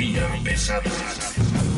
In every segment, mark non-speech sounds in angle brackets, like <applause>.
Economía pesada.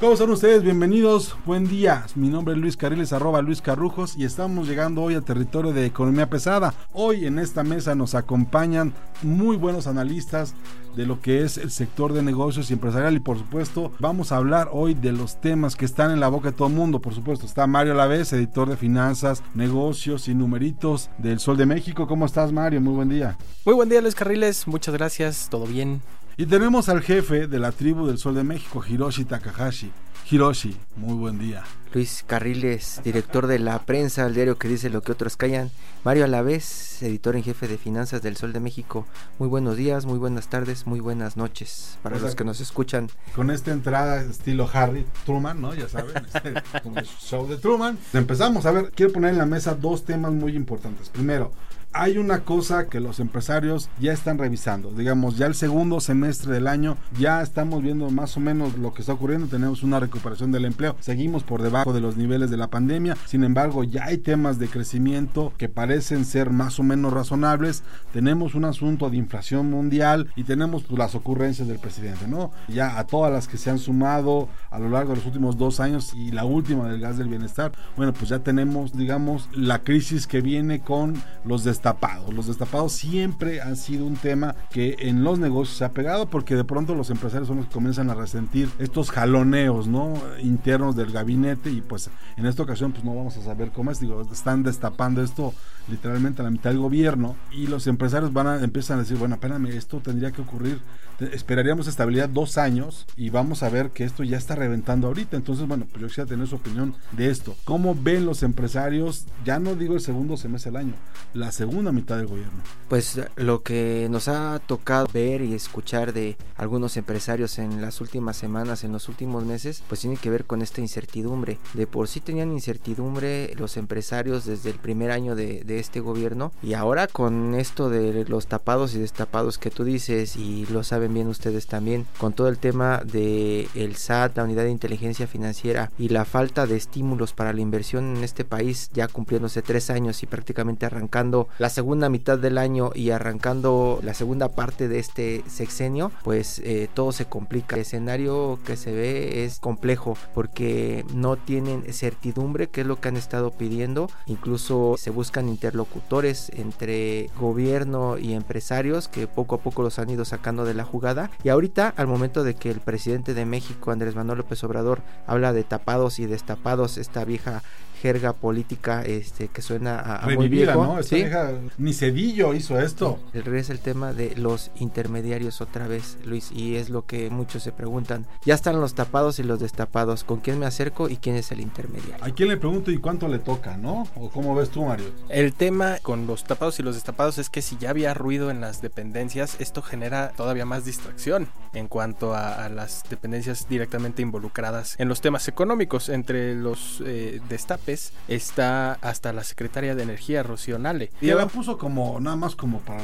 ¿Cómo están ustedes? Bienvenidos, buen día. Mi nombre es Luis Carriles, arroba Luis Carrujos, y estamos llegando hoy al territorio de economía pesada. Hoy en esta mesa nos acompañan muy buenos analistas de lo que es el sector de negocios y empresarial y por supuesto vamos a hablar hoy de los temas que están en la boca de todo el mundo. Por supuesto está Mario Alavés, editor de finanzas, negocios y numeritos del Sol de México. ¿Cómo estás Mario? Muy buen día. Muy buen día Luis Carriles, muchas gracias, todo bien. Y tenemos al jefe de la tribu del Sol de México, Hiroshi Takahashi. Hiroshi, muy buen día. Luis Carriles, director de la prensa, el diario que dice lo que otros callan. Mario Alavés, editor en jefe de finanzas del Sol de México. Muy buenos días, muy buenas tardes, muy buenas noches para O sea, los que nos escuchan. Con esta entrada estilo Harry Truman, ¿no? Ya saben, <laughs> este, como el show de Truman. Empezamos, a ver, quiero poner en la mesa dos temas muy importantes. Primero, hay una cosa que los empresarios ya están revisando. Digamos, ya el segundo semestre del año ya estamos viendo más o menos lo que está ocurriendo. Tenemos una recuperación del empleo. Seguimos por debajo de los niveles de la pandemia. Sin embargo, ya hay temas de crecimiento que parecen ser más o menos razonables. Tenemos un asunto de inflación mundial y tenemos las ocurrencias del presidente, ¿no? Ya a todas las que se han sumado a lo largo de los últimos dos años y la última del gas del bienestar, bueno, pues ya tenemos, digamos, la crisis que viene con los destapados. Los destapados siempre han sido un tema que en los negocios se ha pegado porque de pronto los empresarios son los que comienzan a resentir estos jaloneos, ¿no? Internos del gabinete y pues en esta ocasión pues no vamos a saber cómo es, digo, están destapando esto literalmente a la mitad del gobierno y los empresarios van a empiezan a decir, bueno, espérame, esto tendría que ocurrir, esperaríamos estabilidad dos años y vamos a ver que esto ya está reventando ahorita, entonces bueno, pues yo quisiera tener su opinión de esto. ¿Cómo ven los empresarios, ya no digo el segundo semestre del año, la segunda mitad del gobierno? Pues lo que nos ha tocado ver y escuchar de algunos empresarios en las últimas semanas, en los últimos meses, pues tiene que ver con esta incertidumbre. De por sí tenían incertidumbre los empresarios desde el primer año de, de este gobierno y ahora con esto de los tapados y destapados que tú dices y lo saben bien ustedes también, con todo el tema de el SAT, la Unidad de Inteligencia Financiera y la falta de estímulos para la inversión en este país ya cumpliéndose tres años y prácticamente arrancando la segunda mitad del año y arrancando la segunda parte de este sexenio, pues eh, todo se complica. El escenario que se ve es complejo porque no tienen certidumbre, que es lo que han estado pidiendo. Incluso se buscan interlocutores entre gobierno y empresarios que poco a poco los han ido sacando de la jugada. Y ahorita, al momento de que el presidente de México, Andrés Manuel López Obrador, habla de tapados y destapados, esta vieja jerga política este que suena a, a muy viejo, ¿no? Esta ¿sí? vieja- ni Cedillo hizo esto. El regresa el tema de los intermediarios otra vez, Luis, y es lo que muchos se preguntan. Ya están los tapados y los destapados. ¿Con quién me acerco y quién es el intermediario? ¿A quién le pregunto y cuánto le toca, no? ¿O cómo ves tú, Mario? El tema con los tapados y los destapados es que si ya había ruido en las dependencias, esto genera todavía más distracción en cuanto a, a las dependencias directamente involucradas en los temas económicos. Entre los eh, destapes está hasta la secretaria de Energía, Rocío Nale. Y la puso como, nada más como para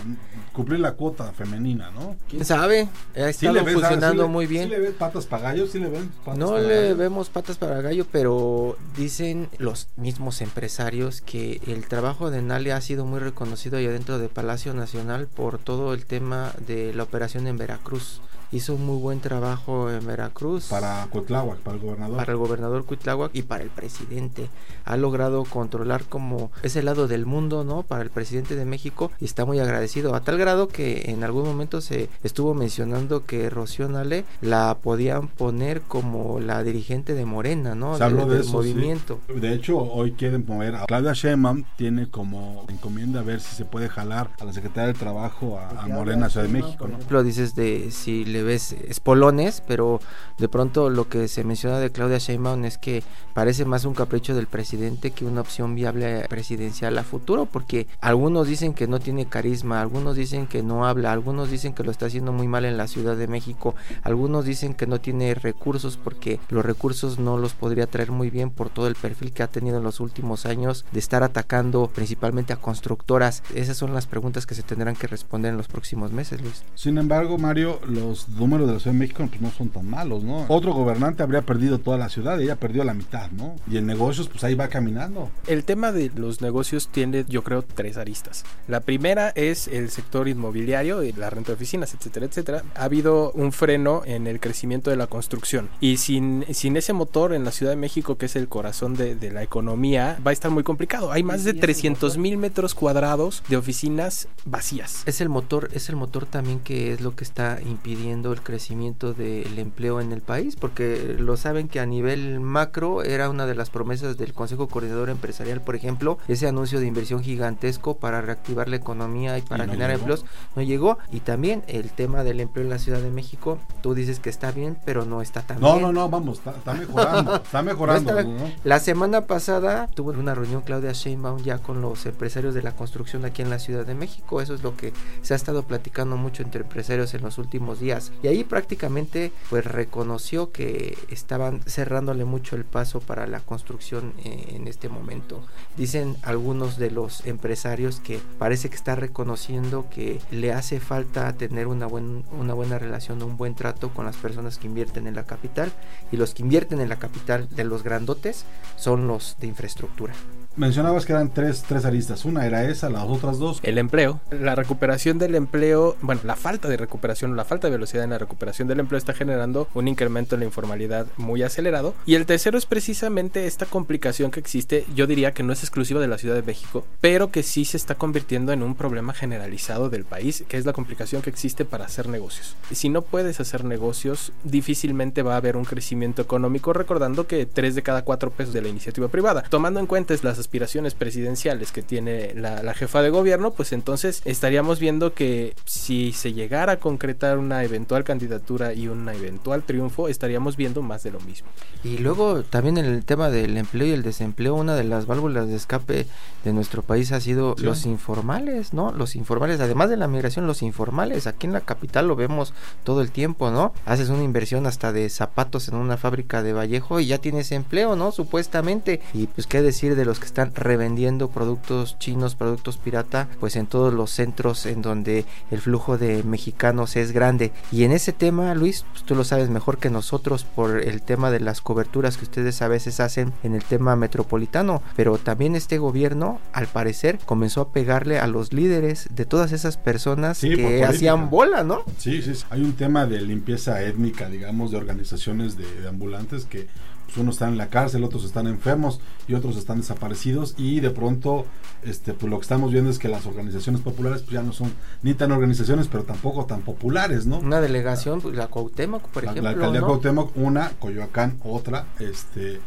cumplir la cuota femenina, ¿no? ¿Quién sabe? Ha Sí estado le ves, ah, funcionando sí le- muy bien. Sí le ves patas para gallo, sí le ven patas No para le gallo. vemos patas para gallo, pero dicen los mismos empresarios que el trabajo de Nale ha sido muy reconocido allá dentro de Palacio Nacional por todo el tema de la operación en Veracruz. Hizo un muy buen trabajo en Veracruz. Para Cuitláhuac, para el gobernador. para el gobernador Cuitláhuac y para el presidente. Ha logrado controlar como ese lado del mundo, ¿no? Para el presidente de México y está muy agradecido. A tal grado que en algún momento se estuvo mencionando que Rocío Nale la podían poner como la dirigente de Morena, ¿no? Se habló de eso, movimiento. sí. De hecho, hoy quieren mover a Claudia Sheinbaum, tiene como encomienda ver si se puede jalar a la Secretaría del Trabajo a, a Morena, Ciudad de México, ¿no? Lo dices de si le ves espolones, pero de pronto lo que se menciona de Claudia Sheinbaum es que parece más un capricho del presidente que una opción viable presidencial a futuro, porque algunos dicen que no tiene carisma, algunos dicen que no habla, algunos dicen que lo está haciendo muy mal en la Ciudad de México, algunos dicen que no tiene recursos porque los recursos no los podría traer muy bien por todo el perfil que ha tenido en los últimos años de estar atacando principalmente a constructoras. Esas son las preguntas que se tendrán que responder en los próximos meses, Luis. Sin embargo, Mario, los números de la Ciudad de México pues, no son tan malos, ¿no? Otro gobernante habría perdido toda la ciudad, ella perdió la mitad, ¿no? Y en negocios, pues ahí va caminando. El tema de los negocios tiene, yo creo, tres aristas. La primera es el sector inmobiliario, la renta de oficinas, etcétera, etcétera. Ha habido un freno en el crecimiento de la construcción. Y sin, sin ese motor en la Ciudad de México, que es el corazón de, de la economía, va a estar muy complicado. Hay más de 300 mil metros cuadrados de oficinas vacías. Es el motor, es el motor también que es lo que está impidiendo el crecimiento del empleo en el país, porque lo saben que a nivel macro era una de las promesas del Consejo Coordinador Empresarial, por ejemplo, ese anuncio de inversión gigantesco para reactivar la economía y para Y no generar llegó. empleos no llegó y también el tema del empleo en la Ciudad de México, tú dices que está bien, pero no está tan No, bien. no, no, vamos, está, está mejorando, está <laughs> mejorando. No está- ¿no? La semana pasada tuvo una reunión Claudia Sheinbaum ya con los empresarios de la construcción aquí en la Ciudad de México. Eso es lo que se ha estado platicando mucho entre empresarios en los últimos días. Y ahí prácticamente pues reconoció que estaban cerrándole mucho el paso para la construcción eh, en este momento. Dicen algunos de los empresarios que parece que está reconociendo que le hace falta tener una, una buena relación, un buen trato con las personas que invierten en la capital y los que invierten en la capital de los grandotes son los de infraestructura. Mencionabas que eran tres, tres aristas. Una era esa, las otras dos. El empleo, la recuperación del empleo, bueno, la falta de recuperación, la falta de velocidad en la recuperación del empleo está generando un incremento en la informalidad muy acelerado. Y el tercero es precisamente esta complicación que existe, yo diría que no es exclusiva de la Ciudad de México, pero que sí se está convirtiendo en un problema generalizado del país, que es la complicación que existe para hacer negocios. Si no puedes hacer negocios, difícilmente va a haber un crecimiento económico, recordando que 3 de cada 4 pesos de la iniciativa privada. Tomando en cuenta las aspiraciones presidenciales que tiene la, la jefa de gobierno, pues entonces estaríamos viendo que si se llegara a concretar una eventual candidatura y un eventual triunfo, estaríamos viendo más de lo mismo. Y luego también en el tema del empleo y el desempleo, una de las válvulas de escape de nuestro país ha sido Sí. los informales, ¿no? Los informales, además de la migración, los informales. Aquí en la capital lo vemos todo el tiempo, ¿no? Haces una inversión hasta de zapatos en una fábrica de Vallejo y ya tienes empleo, ¿no? Supuestamente. Y pues qué decir de los que están revendiendo productos chinos, productos pirata, pues en todos los centros en donde el flujo de mexicanos es grande. Y en ese tema, Luis, pues tú lo sabes mejor que nosotros por el tema de las coberturas que ustedes a veces hacen en el tema metropolitano, pero también este gobierno, al parecer, comenzó a pegarle a los líderes de todas esas personas Sí, que hacían bola, ¿no? Sí, sí, sí. Hay un tema de limpieza étnica, digamos, de organizaciones de, de ambulantes que pues, unos están en la cárcel, otros están enfermos y otros están desaparecidos y de pronto este pues lo que estamos viendo es que las organizaciones populares pues ya no son ni tan organizaciones pero tampoco tan populares, ¿no? Una delegación, pues, la Cuauhtémoc, por la, ejemplo, la alcaldía ¿no? Cuauhtémoc, una, Coyoacán, otra, este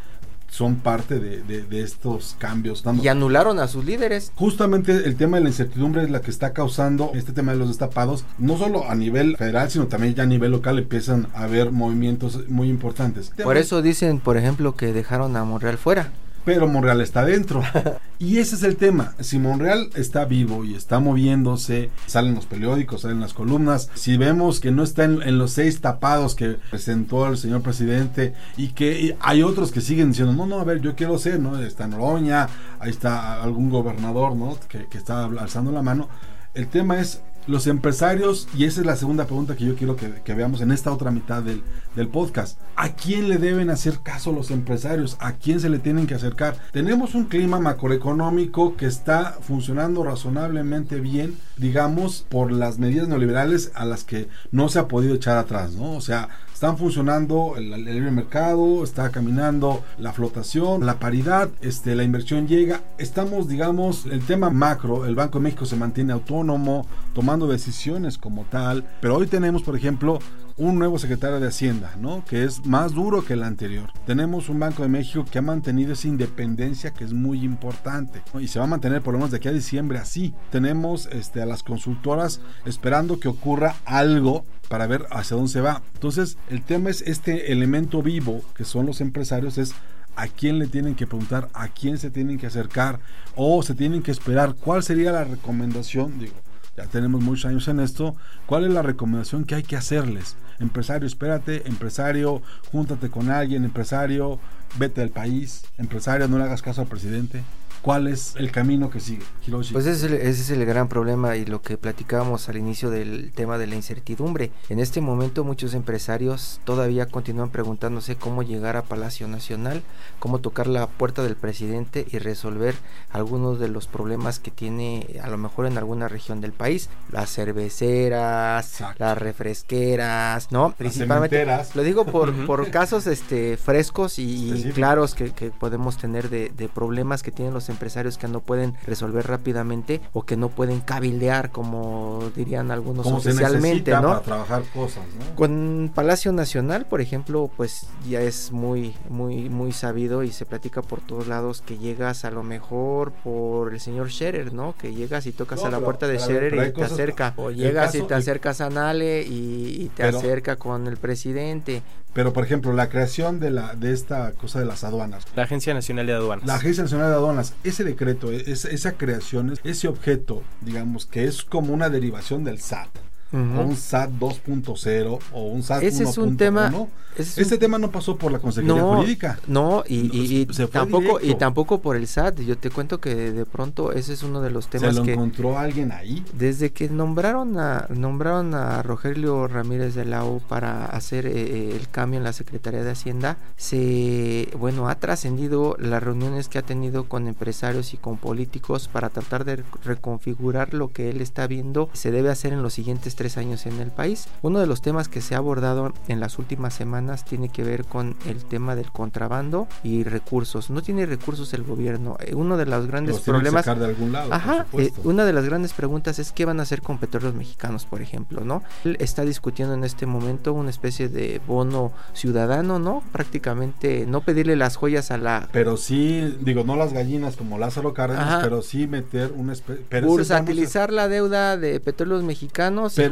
son parte de, de- de estos cambios. dando- y anularon a sus líderes. Justamente el tema de la incertidumbre es la que está causando este tema de los destapados, no solo a nivel federal, sino también ya a nivel local empiezan a haber movimientos muy importantes. Por eso dicen, por ejemplo, que dejaron a Monreal fuera. Pero Monreal está dentro. <laughs> y ese es el tema. Si Monreal está vivo y está moviéndose, salen los periódicos, salen las columnas. Si vemos que no está en, en los seis tapados que presentó el señor presidente y que hay otros que siguen diciendo, no, no, a ver, yo quiero ser, ¿no? Está Noroña, ahí está algún gobernador, ¿no? Que, que está alzando la mano. El tema es los empresarios, y esa es la segunda pregunta que yo quiero que, veamos en esta otra mitad del, del podcast. ¿A quién le deben hacer caso los empresarios? ¿A quién se le tienen que acercar? Tenemos un clima macroeconómico que está funcionando razonablemente bien, digamos, por las medidas neoliberales a las que no se ha podido echar atrás, ¿no? O sea, están funcionando el, libre mercado, está caminando la flotación, la paridad, este, la inversión llega. Estamos, digamos, el tema macro, el Banco de México se mantiene autónomo, tomando decisiones como tal, pero hoy tenemos, por ejemplo, un nuevo secretario de Hacienda, ¿no? Que es más duro que el anterior. Tenemos un Banco de México que ha mantenido esa independencia que es muy importante y se va a mantener por lo menos de aquí a diciembre así. Tenemos este, a las consultoras esperando que ocurra algo para ver hacia dónde se va. Entonces, el tema es este elemento vivo que son los empresarios es a quién le tienen que preguntar, a quién se tienen que acercar o se tienen que esperar. ¿Cuál sería la recomendación? Digo, ya tenemos muchos años en esto. ¿Cuál es la recomendación que hay que hacerles? Empresario, espérate, empresario, júntate con alguien, empresario, vete del país, empresario, no le hagas caso al presidente cuál es el camino que sigue. Pues ese es, el, gran problema y lo que platicábamos al inicio del tema de la incertidumbre. En este momento muchos empresarios todavía continúan preguntándose cómo llegar a Palacio Nacional, cómo tocar la puerta del presidente y resolver algunos de los problemas que tiene a lo mejor en alguna región del país, las cerveceras, las refresqueras, ¿no? Principalmente lo digo por, por casos este frescos y, claros que, podemos tener de, de problemas que tienen los empresarios que no pueden resolver rápidamente o que no pueden cabildear, como dirían algunos oficialmente, ¿no? Para trabajar cosas, Con Palacio Nacional, por ejemplo, pues ya es muy, muy, muy sabido y se platica por todos lados que llegas a lo mejor por el señor Scherer, ¿no? Que llegas y tocas a la puerta de Scherer y te acerca. O llegas y te acercas a Nale y, te acerca con el presidente. Pero, por ejemplo, la creación de, la, de esta cosa de las aduanas. La Agencia Nacional de Aduanas. La Agencia Nacional de Aduanas, ese decreto, esa creación, ese objeto, digamos, que es como una derivación del SAT o un SAT 2.0 o un SAT Ese es un tema. este tema no pasó por la Consejería Jurídica. No, y, tampoco y tampoco por el SAT. Yo te cuento que de pronto ese es uno de los temas ¿Se lo encontró alguien ahí? Desde que nombraron a nombraron a Rogelio Ramírez de la U para hacer eh, eh, el cambio en la Secretaría de Hacienda, se bueno ha trascendido las reuniones que ha tenido con empresarios y con políticos para tratar de reconfigurar lo que él está viendo se debe hacer en los siguientes tres años en el país. Uno de los temas que se ha abordado en las últimas semanas tiene que ver con el tema del contrabando y recursos. No tiene recursos el gobierno. Eh, uno de los grandes problemas. de algún lado, ajá. Eh, una de las grandes preguntas es qué van a hacer con petróleos mexicanos, por ejemplo, ¿no? Él está discutiendo en este momento una especie de bono ciudadano, ¿no? Prácticamente no pedirle las joyas a la. Pero sí, digo, no las gallinas como Lázaro Cárdenas, pero sí meter una especie. Bursatilizar la deuda de petróleos mexicanos. Pero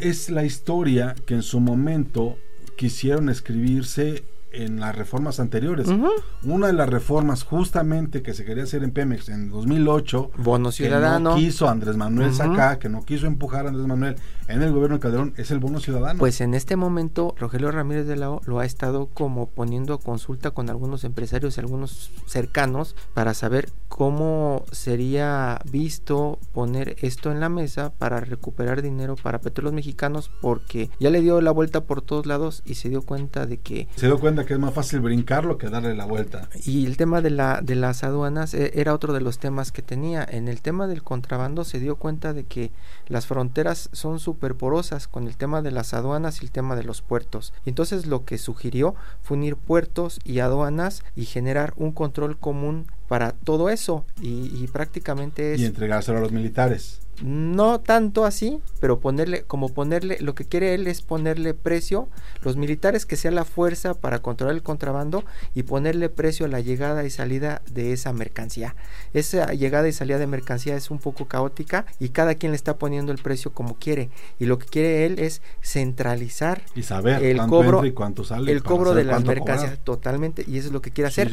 es la historia que en su momento quisieron escribirse en las reformas anteriores. Una de las reformas justamente que se quería hacer en Pemex en 2008, bono ciudadano, que no quiso Andrés Manuel sacar, que no quiso empujar a Andrés Manuel en el gobierno de Calderón, es el bono ciudadano. Pues en este momento Rogelio Ramírez de la O lo ha estado como poniendo a consulta con algunos empresarios y algunos cercanos para saber cómo sería visto poner esto en la mesa para recuperar dinero para petróleos mexicanos porque ya le dio la vuelta por todos lados y se dio cuenta de que se dio cuenta que es más fácil brincarlo que darle la vuelta. Y el tema de, la, de las aduanas eh, era otro de los temas que tenía. En el tema del contrabando se dio cuenta de que las fronteras son súper porosas con el tema de las aduanas y el tema de los puertos. Entonces lo que sugirió fue unir puertos y aduanas y generar un control común para todo eso y, y prácticamente es... Y entregárselo a los militares no tanto así, pero ponerle, como ponerle, lo que quiere él es ponerle precio, los militares que sea la fuerza para controlar el contrabando y ponerle precio a la llegada y salida de esa mercancía. Esa llegada y salida de mercancía es un poco caótica y cada quien le está poniendo el precio como quiere. Y lo que quiere él es centralizar y saber el cobro, y cuánto sale el cobro de las mercancías totalmente y eso es lo que quiere hacer.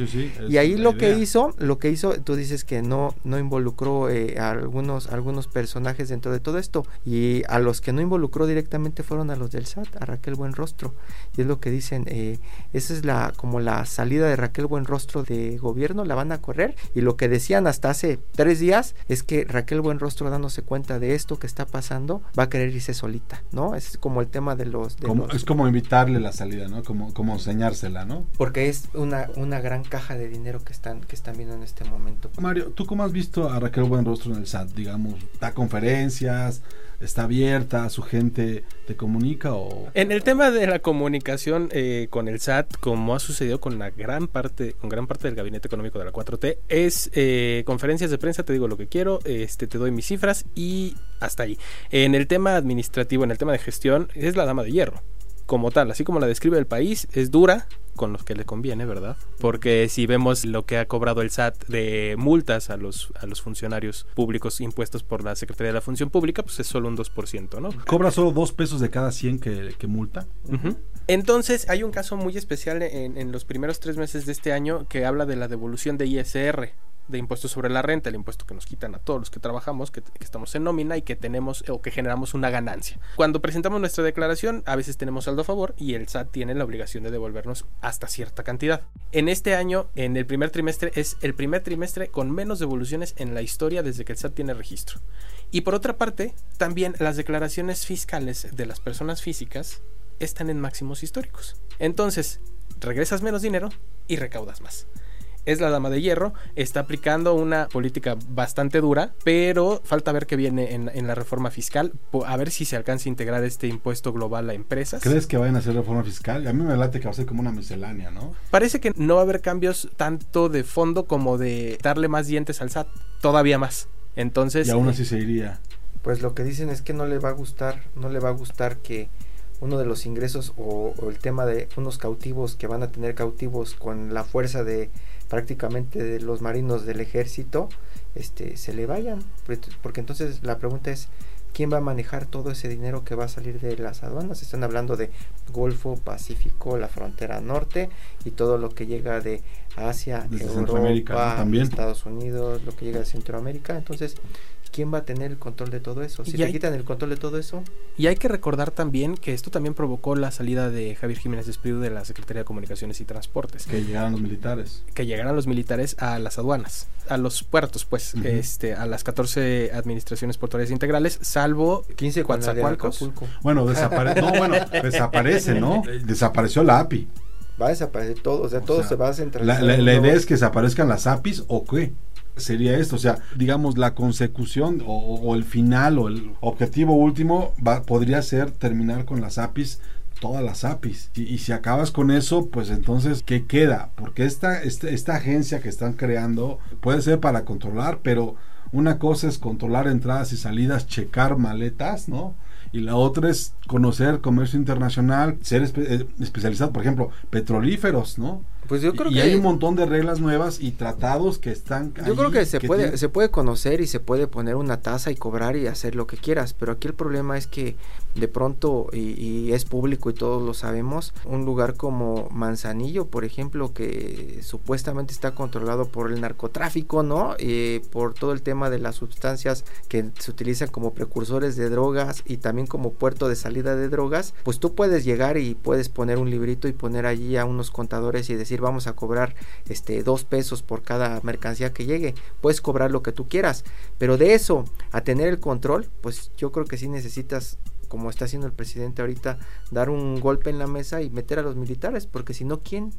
y ahí lo que hizo, lo que hizo, tú dices que no, no involucró eh, a algunos, algunos personajes personajes dentro de todo esto. Y a los que no involucró directamente fueron a los del SAT, a Raquel Buenrostro. Y es lo que dicen, eh, esa es la como la salida de Raquel Buenrostro de gobierno, la van a correr. Y lo que decían hasta hace tres días es que Raquel Buenrostro dándose cuenta de esto que está pasando, va a querer irse solita, ¿no? Es como el tema de los... Es como invitarle la salida, ¿no? Como, como enseñársela, ¿no? Porque es una, una gran caja de dinero que están, que están viendo en este momento. Mario, ¿tú cómo has visto a Raquel Buenrostro en el SAT? Digamos, está con conferencias, está abierta, su gente te comunica o... En el tema de la comunicación eh, con el SAT, como ha sucedido con la gran parte, con gran parte del gabinete económico de la 4T, es eh, conferencias de prensa, te digo lo que quiero, este, te doy mis cifras y hasta ahí. En el tema administrativo, en el tema de gestión, es la dama de hierro. Como tal, así como la describe el país, es dura, con los que le conviene, ¿verdad? Porque si vemos lo que ha cobrado el SAT de multas a los, a los funcionarios públicos impuestos por la Secretaría de la Función Pública, pues es solo un 2%, ¿no? ¿Cobra solo dos pesos de cada 100 que, que multa? Entonces, hay un caso muy especial en, en los primeros tres meses de este año que habla de la devolución de ISR de impuestos sobre la renta, el impuesto que nos quitan a todos los que trabajamos, que, estamos en nómina y que tenemos o que generamos una ganancia. Cuando presentamos nuestra declaración, a veces tenemos saldo a favor y el SAT tiene la obligación de devolvernos hasta cierta cantidad. En este año, en el primer trimestre, es el primer trimestre con menos devoluciones en la historia desde que el SAT tiene registro. Y por otra parte, también las declaraciones fiscales de las personas físicas están en máximos históricos. Entonces, regresas menos dinero y recaudas más es la dama de hierro, está aplicando una política bastante dura, pero falta ver qué viene en, en, la reforma fiscal, a ver si se alcanza a integrar este impuesto global a empresas. ¿Crees que vayan a hacer reforma fiscal? A mí me late que va a ser como una miscelánea, ¿no? Parece que no va a haber cambios tanto de fondo como de darle más dientes al SAT, todavía más. Entonces... Y aún así se iría. Pues lo que dicen es que no le va a gustar, no le va a gustar que uno de los ingresos o, o el tema de unos cautivos que van a tener cautivos con la fuerza de prácticamente de los marinos del ejército este se le vayan. Porque entonces la pregunta es quién va a manejar todo ese dinero que va a salir de las aduanas están hablando de Golfo Pacífico la frontera norte y todo lo que llega de Asia Desde Europa ¿no? también. Estados Unidos lo que llega de Centroamérica. Entonces ¿quién va a tener el control de todo eso? Si Y te hay- quitan el control de todo eso, Y hay que recordar también que esto también provocó la salida de Javier Jiménez Espriu de la Secretaría de Comunicaciones y Transportes. Que llegaran los militares. que llegaran los militares a las aduanas, a los puertos, pues, este, a las 14 administraciones portuarias integrales, salvo 15 con la de Coatzacoalcos. Bueno, <laughs> desaparece. no, bueno, desaparece, ¿no? Desapareció la API. Va a desaparecer todo, o sea, O todo sea, se va a centralizar. la- en la idea es que desaparezcan las APIs o qué sería esto, o sea, digamos la consecución o, el final o el objetivo último podría ser terminar con las APIs todas las APIs. Y, si acabas con eso pues entonces qué queda porque esta, esta esta agencia que están creando puede ser para controlar pero una cosa es controlar entradas y salidas checar maletas no y la otra es conocer comercio internacional ser espe- eh, especializado por ejemplo petrolíferos no Pues yo creo y que hay un montón de reglas nuevas y tratados que están Yo ahí creo que se puede tienen- se puede conocer y se puede poner una tasa y cobrar y hacer lo que quieras, pero aquí el problema es que de pronto y, es público y todos lo sabemos, un lugar como Manzanillo, por ejemplo, que supuestamente está controlado por el narcotráfico, ¿no? Por todo el tema de las sustancias que se utilizan como precursores de drogas y también como puerto de salida de drogas, pues tú puedes llegar y puedes poner un librito y poner allí a unos contadores y decir vamos a cobrar este dos pesos por cada mercancía que llegue puedes cobrar lo que tú quieras pero de eso a tener el control pues yo creo que sí necesitas como está haciendo el presidente ahorita dar un golpe en la mesa y meter a los militares porque si no quién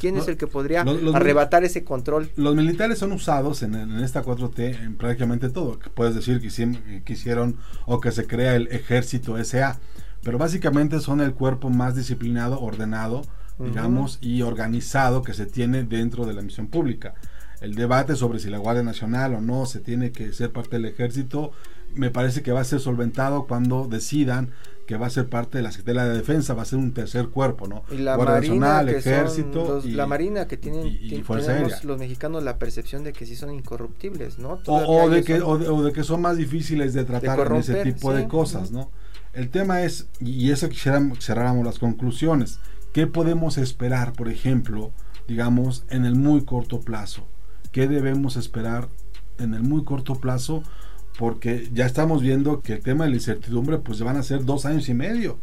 quién es el que podría los- los- arrebatar ese control los militares son usados en, en esta 4T en prácticamente todo. Puedes decir que hicieron, que hicieron o que se crea el ejército SA, pero básicamente son el cuerpo más disciplinado, ordenado, digamos, y organizado que se tiene dentro de la misión pública. El debate sobre si la Guardia Nacional o no se tiene que ser parte del ejército, me parece que va a ser solventado cuando decidan que va a ser parte de la Secretaría de Defensa, va a ser un tercer cuerpo, ¿no? y la Guardia marina Nacional, que son ejército los- y- la marina que tienen y- y ti- Fuerza tenemos Aérea. los mexicanos la percepción de que sí son incorruptibles no O, de que, son- o, de, o de que son más difíciles de tratar en ese tipo de cosas. ¿no? El tema es, y eso quisiera cerráramos las conclusiones, ¿qué podemos esperar, por ejemplo, digamos, en el muy corto plazo? ¿Qué debemos esperar en el muy corto plazo? Porque ya estamos viendo que el tema de la incertidumbre, pues van a ser dos años y medio.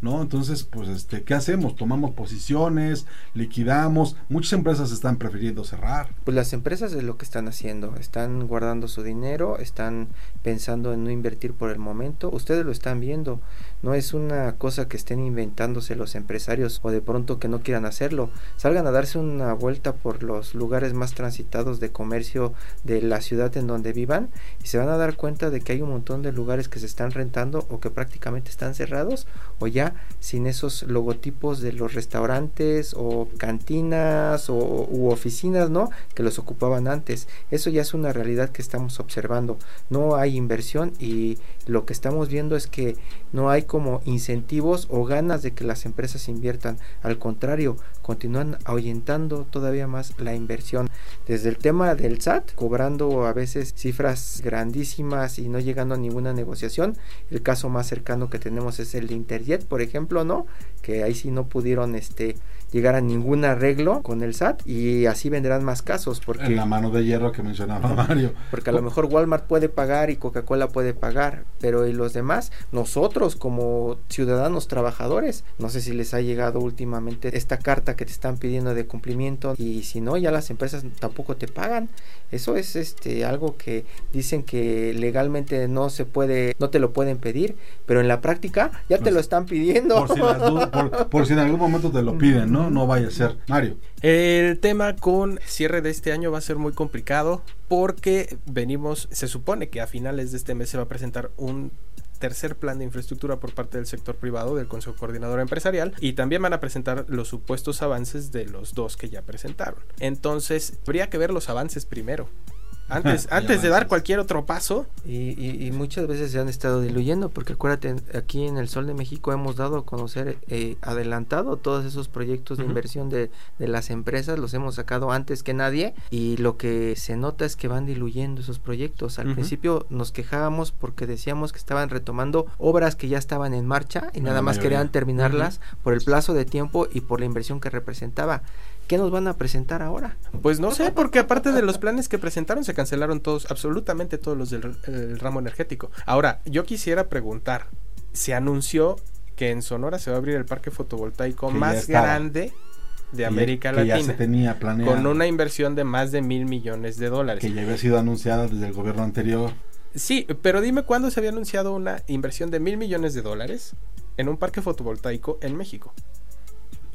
¿No? Entonces, pues, este, ¿qué hacemos? Tomamos posiciones, liquidamos. Muchas empresas están prefiriendo cerrar. Pues las empresas es lo que están haciendo, están guardando su dinero, están pensando en no invertir por el momento, ustedes lo están viendo, no es una cosa que estén inventándose los empresarios o de pronto que no quieran hacerlo, salgan a darse una vuelta por los lugares más transitados de comercio de la ciudad en donde vivan y se van a dar cuenta de que hay un montón de lugares que se están rentando o que prácticamente están cerrados o ya sin esos logotipos de los restaurantes o cantinas o u oficinas, ¿no? Que los ocupaban antes. Eso ya es una realidad que estamos observando. No hay inversión y lo que estamos viendo es que no hay como incentivos o ganas de que las empresas inviertan. Al contrario, continúan ahuyentando todavía más la inversión. Desde el tema del SAT, cobrando a veces cifras grandísimas y no llegando a ninguna negociación. El caso más cercano que tenemos es el de Interjet, por ejemplo, ¿no? Que ahí sí no pudieron este llegar a ningún arreglo con el SAT y así vendrán más casos porque en la mano de hierro que mencionaba Mario. Porque a lo mejor Walmart puede pagar y Coca-Cola puede pagar pero y los demás nosotros como ciudadanos trabajadores. No sé si les ha llegado últimamente esta carta que te están pidiendo de cumplimiento y si no ya las empresas tampoco te pagan. Eso es este algo que dicen que legalmente no se puede no te lo pueden pedir pero en la práctica ya te Pues, lo están pidiendo. por si, las dudas- por- por si en algún momento te lo piden no no vaya a ser Mario El tema con cierre de este año va a ser muy complicado porque venimos, se supone que a finales de este mes se va a presentar un tercer plan de infraestructura por parte del sector privado del Consejo Coordinador Empresarial y también van a presentar los supuestos avances de los dos que ya presentaron. Entonces, habría que ver los avances primero. Antes, <laughs> antes de dar cualquier otro paso, Y, y- y muchas veces se han estado diluyendo, porque acuérdate, aquí en el Sol de México hemos dado a conocer, eh, adelantado todos esos proyectos de inversión de, de las empresas, los hemos sacado antes que nadie, y lo que se nota es que van diluyendo esos proyectos. Al principio nos quejábamos porque decíamos que estaban retomando obras que ya estaban en marcha y nada más mayoría. querían terminarlas por el plazo de tiempo y por la inversión que representaba. ¿Qué nos van a presentar ahora? Pues no sé, porque aparte de los planes que presentaron, se cancelaron todos, absolutamente todos los del el ramo energético. Ahora, yo quisiera preguntar, se anunció que en Sonora se va a abrir el parque fotovoltaico más grande de América que ya se Latina, tenía planeado con una inversión de más de mil millones de dólares. que ya había sido anunciada desde el gobierno anterior Sí, pero dime cuándo se había anunciado una inversión de mil millones de dólares en un parque fotovoltaico en México.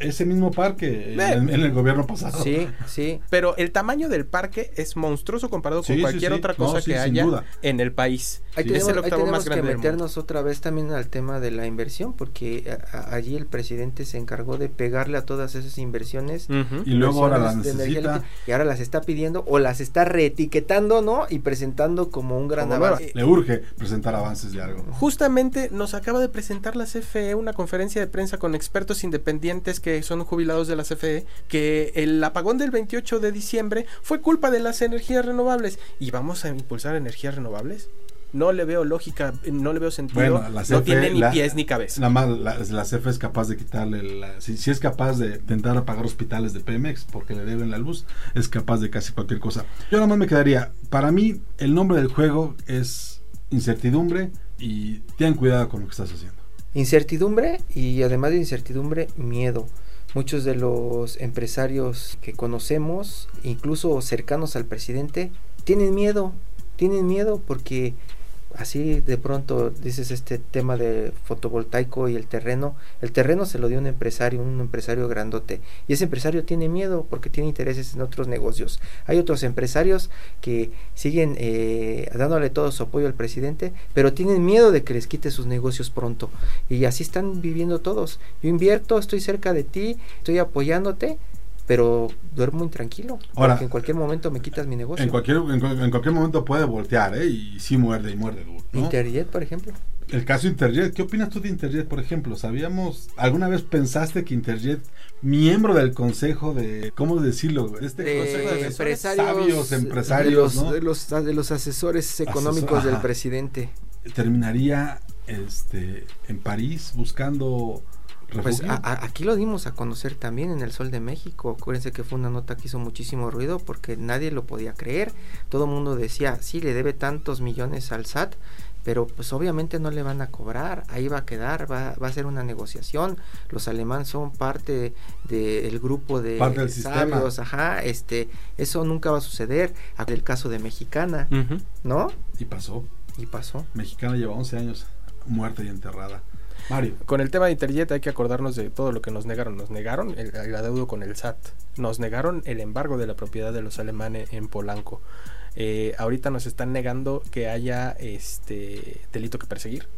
Ese mismo parque en, en el gobierno pasado Sí, sí. Pero el tamaño del parque es monstruoso comparado con Sí, sí, cualquier sí. otra No, cosa sí, que haya en el país. Ahí Sí. tenemos, es el ahí octavo tenemos más grande que meternos otra vez también al tema de la inversión, porque a- a- allí el presidente se encargó de pegarle a todas esas inversiones. Ujú. y luego ahora las necesita y ahora las está pidiendo o las está reetiquetando, ¿no? Y presentando como un gran Como avance. le urge presentar avances de algo Justamente nos acaba de presentar la CFE una conferencia de prensa con expertos independientes que son jubilados de la CFE que el apagón del 28 de diciembre fue culpa de las energías renovables y vamos a impulsar energías renovables. No le veo lógica, no le veo sentido, Bueno, la no CFE tiene ni la- pies ni cabeza. Nada más la, la CFE es capaz de quitarle, la, si, si es capaz de intentar apagar hospitales de Pemex porque le deben la luz, es capaz de casi cualquier cosa. Yo nada más me quedaría, para mí el nombre del juego es incertidumbre y ten cuidado con lo que estás haciendo. Incertidumbre y además de incertidumbre, miedo. Muchos de los empresarios que conocemos, incluso cercanos al presidente, tienen miedo, tienen miedo porque así de pronto dices este tema de fotovoltaico y el terreno, el terreno se lo dio un empresario, un empresario grandote, y ese empresario tiene miedo porque tiene intereses en otros negocios. Hay otros empresarios que siguen eh, dándole todo su apoyo al presidente, pero tienen miedo de que les quite sus negocios pronto, y así están viviendo todos. Yo invierto, estoy cerca de ti, estoy apoyándote, pero duermo intranquilo, Ahora, porque en cualquier momento me quitas mi negocio. En cualquier, en, cu- en cualquier momento puede voltear, ¿eh? Y sí muerde y muerde duro. ¿no? Interjet, por ejemplo. El caso Interjet, ¿qué opinas tú de Interjet, por ejemplo? ¿Sabíamos, alguna vez pensaste que Interjet, miembro del consejo de, ¿cómo decirlo? Este de consejo de empresarios, sabios de empresarios, los, ¿no? de los, de los asesores económicos Asesor- del presidente. terminaría este, en París buscando Pues a- a- aquí lo dimos a conocer también en el Sol de México. Acuérdense que fue una nota que hizo muchísimo ruido porque nadie lo podía creer. Todo el mundo decía, sí, le debe tantos millones al SAT, pero pues obviamente no le van a cobrar, ahí va a quedar, va, va a ser una negociación. Los alemanes son parte del grupo de Parte del sistema. sabios, ajá, este, eso nunca va a suceder. El caso de Mexicana. ¿no? Y pasó. Y pasó. Mexicana lleva 11 años muerta y enterrada. Mario. Con el tema de Interjet hay que acordarnos de todo lo que nos negaron. Nos negaron el, el adeudo con el SAT. Nos negaron el embargo de la propiedad de los alemanes en Polanco. Eh, ahorita nos están negando que haya este delito que perseguir. <laughs>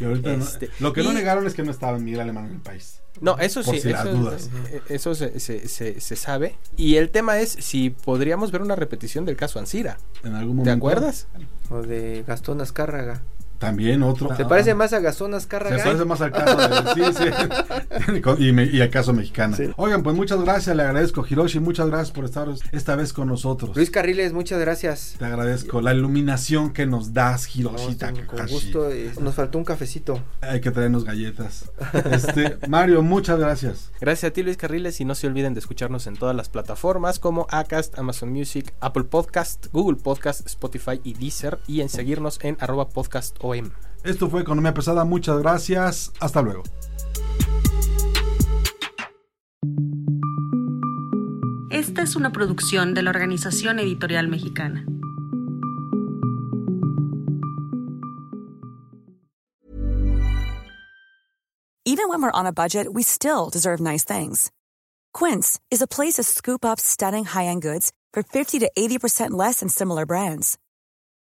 Y ahorita no- Este, lo que no negaron es que no estaba Miguel Alemán en el país. No, eso sí, si las eso, dudas. eh, eso se, se- se- se sabe. Y el tema es si podríamos ver una repetición del caso Ansira. En algún ¿Te momento. acuerdas? O de Gastón Azcárraga. También otro. Se parece más a Gazón Azcárraga. Se parece más al caso de, sí, sí. <laughs> y, me, y, al caso mexicano. Sí. Oigan, pues muchas gracias, le agradezco Hiroshi, muchas gracias por estar esta vez con nosotros. Luis Carriles, muchas gracias. Te agradezco la iluminación que nos das, Hiroshi. No, con gusto, eh, nos faltó un cafecito. Hay que traernos galletas. <laughs> Este, Mario, muchas gracias. Gracias a ti, Luis Carriles, y no se olviden de escucharnos en todas las plataformas como Acast, Amazon Music, Apple Podcast, Google Podcast, Spotify y Deezer, y en seguirnos en arroba Esto fue Economía Pesada, muchas gracias, hasta luego. Esta es una producción de la Organización Editorial Mexicana. Even when we're on a budget, we still deserve nice things. Quince is a place to scoop up stunning high-end goods for 50 to 80% less than similar brands.